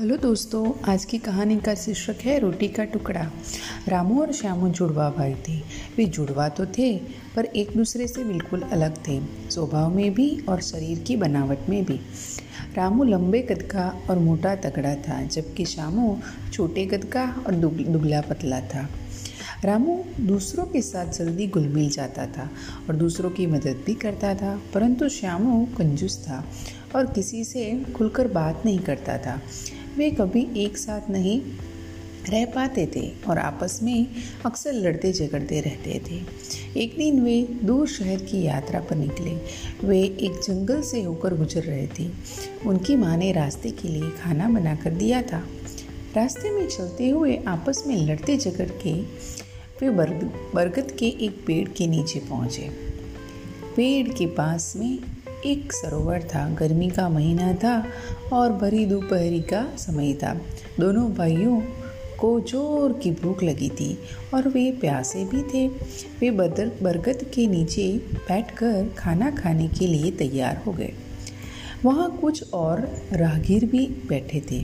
Hello दोस्तों, आज की कहानी का शीर्षक है रोटी का टुकड़ा। रामू और श्यामू जुड़वा भाई थे। वे जुड़वा तो थे, पर एक दूसरे से बिल्कुल अलग थे, स्वभाव में भी और शरीर की बनावट में भी। रामू लंबे कद का और मोटा तगड़ा था, जबकि श्यामू छोटे कद का और दुबला पतला था। रामू दूसरों के साथ जल्दी घुल मिल जाता था और दूसरों की मदद भी करता था, परंतु श्यामू कंजूस था और किसी से खुलकर बात नहीं करता था। वे कभी एक साथ नहीं रह पाते थे और आपस में अक्सर लड़ते झगड़ते रहते थे। एक दिन वे दूर शहर की यात्रा पर निकले। वे एक जंगल से होकर गुजर रहे थे। उनकी माँ ने रास्ते के लिए खाना बनाकर दिया था। रास्ते में चलते हुए आपस में लड़ते झगड़ के वे बरगद के एक पेड़ के नीचे पहुँचे। पेड़ के पास में एक सरोवर था, गर्मी का महीना था और भरी दोपहरी का समय था। दोनों भाइयों को ज़ोर की भूख लगी थी और वे प्यासे भी थे। वे बदर, बरगद के नीचे बैठकर खाना खाने के लिए तैयार हो गए। वहाँ कुछ और राहगीर भी बैठे थे।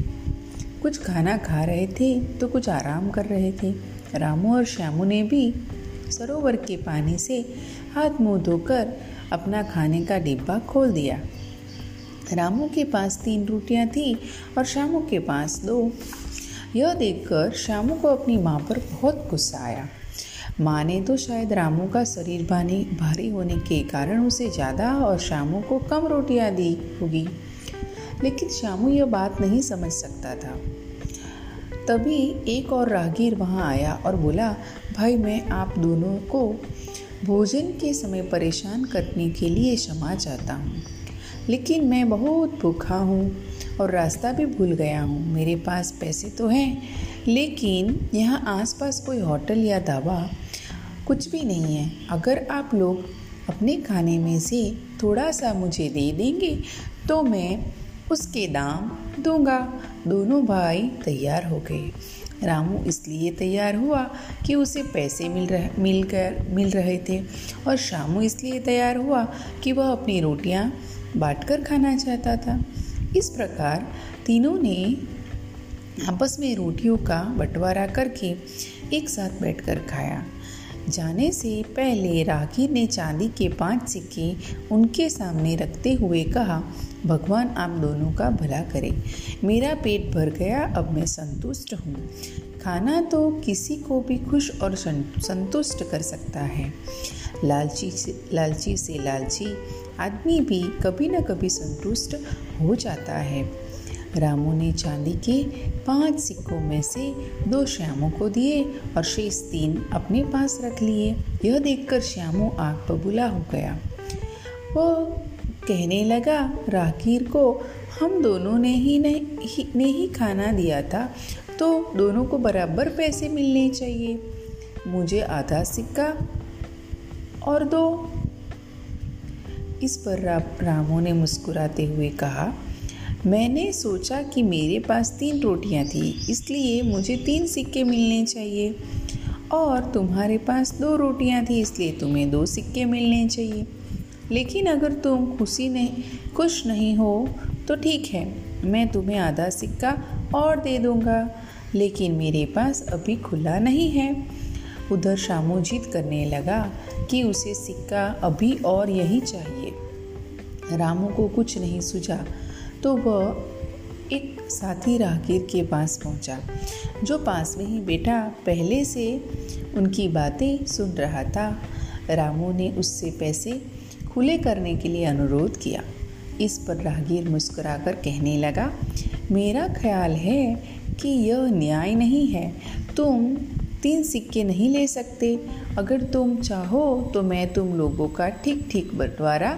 कुछ खाना खा रहे थे तो कुछ आराम कर रहे थे। रामू और श्यामू ने भी सरोवर के पानी से हाथ मुँह धोकर अपना खाने का डिब्बा खोल दिया। रामू के पास तीन रोटियाँ थी और श्यामू के पास दो। यह देखकर श्यामू को अपनी माँ पर बहुत गुस्सा आया। माँ ने तो शायद रामू का शरीर भारी भारी होने के कारण उसे ज़्यादा और श्यामू को कम रोटियाँ दी होगी। लेकिन श्यामू यह बात नहीं समझ सकता था। तभी एक और राहगीर वहाँ आया और बोला, भाई, मैं आप दोनों को भोजन के समय परेशान करने के लिए क्षमा चाहता हूँ। लेकिन मैं बहुत भूखा हूँ और रास्ता भी भूल गया हूँ। मेरे पास पैसे तो हैं, लेकिन यहाँ आसपास कोई होटल या ढाबा कुछ भी नहीं है। अगर आप लोग अपने खाने में से थोड़ा सा मुझे दे देंगे तो मैं उसके दाम दूँगा। दोनों भाई तैयार हो गए। रामू इसलिए तैयार हुआ कि उसे पैसे मिल रह, मिल कर, मिल रहे थे और शामू इसलिए तैयार हुआ कि वह अपनी रोटियाँ बांटकर खाना चाहता था। इस प्रकार तीनों ने आपस में रोटियों का बंटवारा करके एक साथ बैठकर खाया। जाने से पहले राखी ने चांदी के पाँच सिक्के उनके सामने रखते हुए कहा, भगवान, आप दोनों का भला करे। मेरा पेट भर गया, अब मैं संतुष्ट हूँ। खाना तो किसी को भी खुश और संतुष्ट कर सकता है। लालची से लालची से लालची आदमी भी कभी न कभी संतुष्ट हो जाता है। रामू ने चांदी के पाँच सिक्कों में से दो श्यामों को दिए और शेष तीन अपने पास रख लिए। यह देखकर श्यामू आग बबूला हो गया। वो कहने लगा राखीर को हम दोनों ने ही नहीं ने ही खाना दिया था तो दोनों को बराबर पैसे मिलने चाहिए। मुझे आधा सिक्का और दो। इस पर रा, रामू ने मुस्कुराते हुए कहा मैंने सोचा कि मेरे पास तीन रोटियाँ थी, इसलिए मुझे तीन सिक्के मिलने चाहिए। और तुम्हारे पास दो रोटियाँ थी, इसलिए तुम्हें दो सिक्के मिलने चाहिए। लेकिन अगर तुम खुशी नहीं, खुश नहीं हो तो ठीक है, मैं तुम्हें आधा सिक्का और दे दूँगा। लेकिन मेरे पास अभी खुला नहीं है। उधर शामू जीत करने लगा कि उसे सिक्का अभी और यही चाहिए। रामू को कुछ नहीं सूझा। तो वह एक साथी राहगीर के पास पहुँचा, जो पास में ही बेटा पहले से उनकी बातें सुन रहा था। रामू ने उससे पैसे खुले करने के लिए अनुरोध किया। इस पर राहगीर मुस्कुराकर कहने लगा, मेरा ख्याल है कि यह न्याय नहीं है। तुम तीन सिक्के नहीं ले सकते। अगर तुम चाहो तो मैं तुम लोगों का ठीक ठीक बंटवारा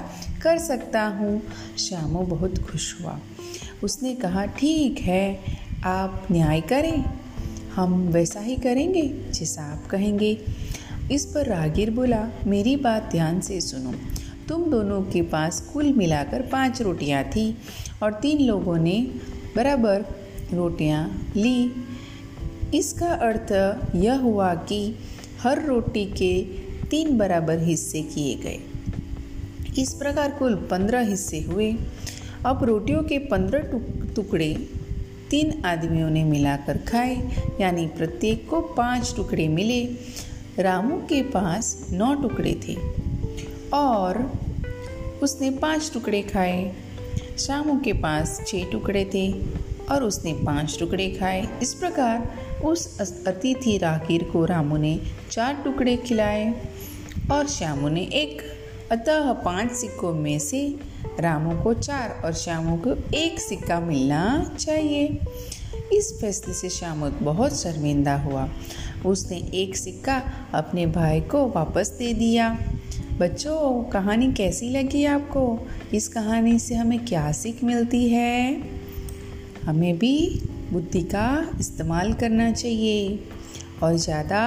कर सकता हूँ। श्यामो बहुत खुश हुआ। उसने कहा, ठीक है, आप न्याय करें। हम वैसा ही करेंगे जैसा आप कहेंगे। इस पर राहगीर बोला, मेरी बात ध्यान से सुनो। तुम दोनों के पास कुल मिलाकर पाँच रोटियाँ थी और तीन लोगों ने बराबर रोटियाँ ली। इसका अर्थ यह हुआ कि हर रोटी के तीन बराबर हिस्से किए गए। इस प्रकार कुल पंद्रह हिस्से हुए। अब रोटियों के पंद्रह टुकड़े तीन आदमियों ने मिलाकर खाए, यानी प्रत्येक को पाँच टुकड़े मिले। रामू के पास नौ टुकड़े थे और उसने पाँच टुकड़े खाए। श्यामू के पास छः टुकड़े थे और उसने पाँच टुकड़े खाए। इस प्रकार उस अतिथि राकीर को रामू ने चार टुकड़े खिलाए और श्यामू ने एक, अतः पाँच सिक्कों में से रामू को चार और श्यामू को एक सिक्का मिलना चाहिए। इस फैसले से श्यामू बहुत शर्मिंदा हुआ। उसने एक सिक्का अपने भाई को वापस दे दिया। बच्चों, कहानी कैसी लगी आपको? इस कहानी से हमें क्या सीख मिलती है? हमें भी बुद्धि का इस्तेमाल करना चाहिए। और ज़्यादा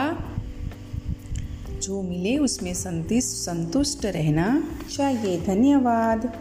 जो मिले उसमें संतुष्ट संतुष्ट रहना चाहिए। धन्यवाद।